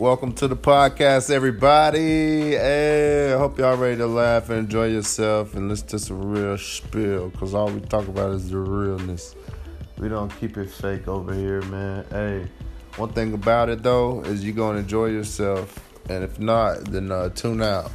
Welcome to the podcast, everybody. Hey, I hope y'all ready to laugh and enjoy yourself and listen to some real spiel because all we talk about is the realness. We don't keep it fake over here, man. Hey, one thing about it though is you're going to enjoy yourself. And if not, then uh, tune out.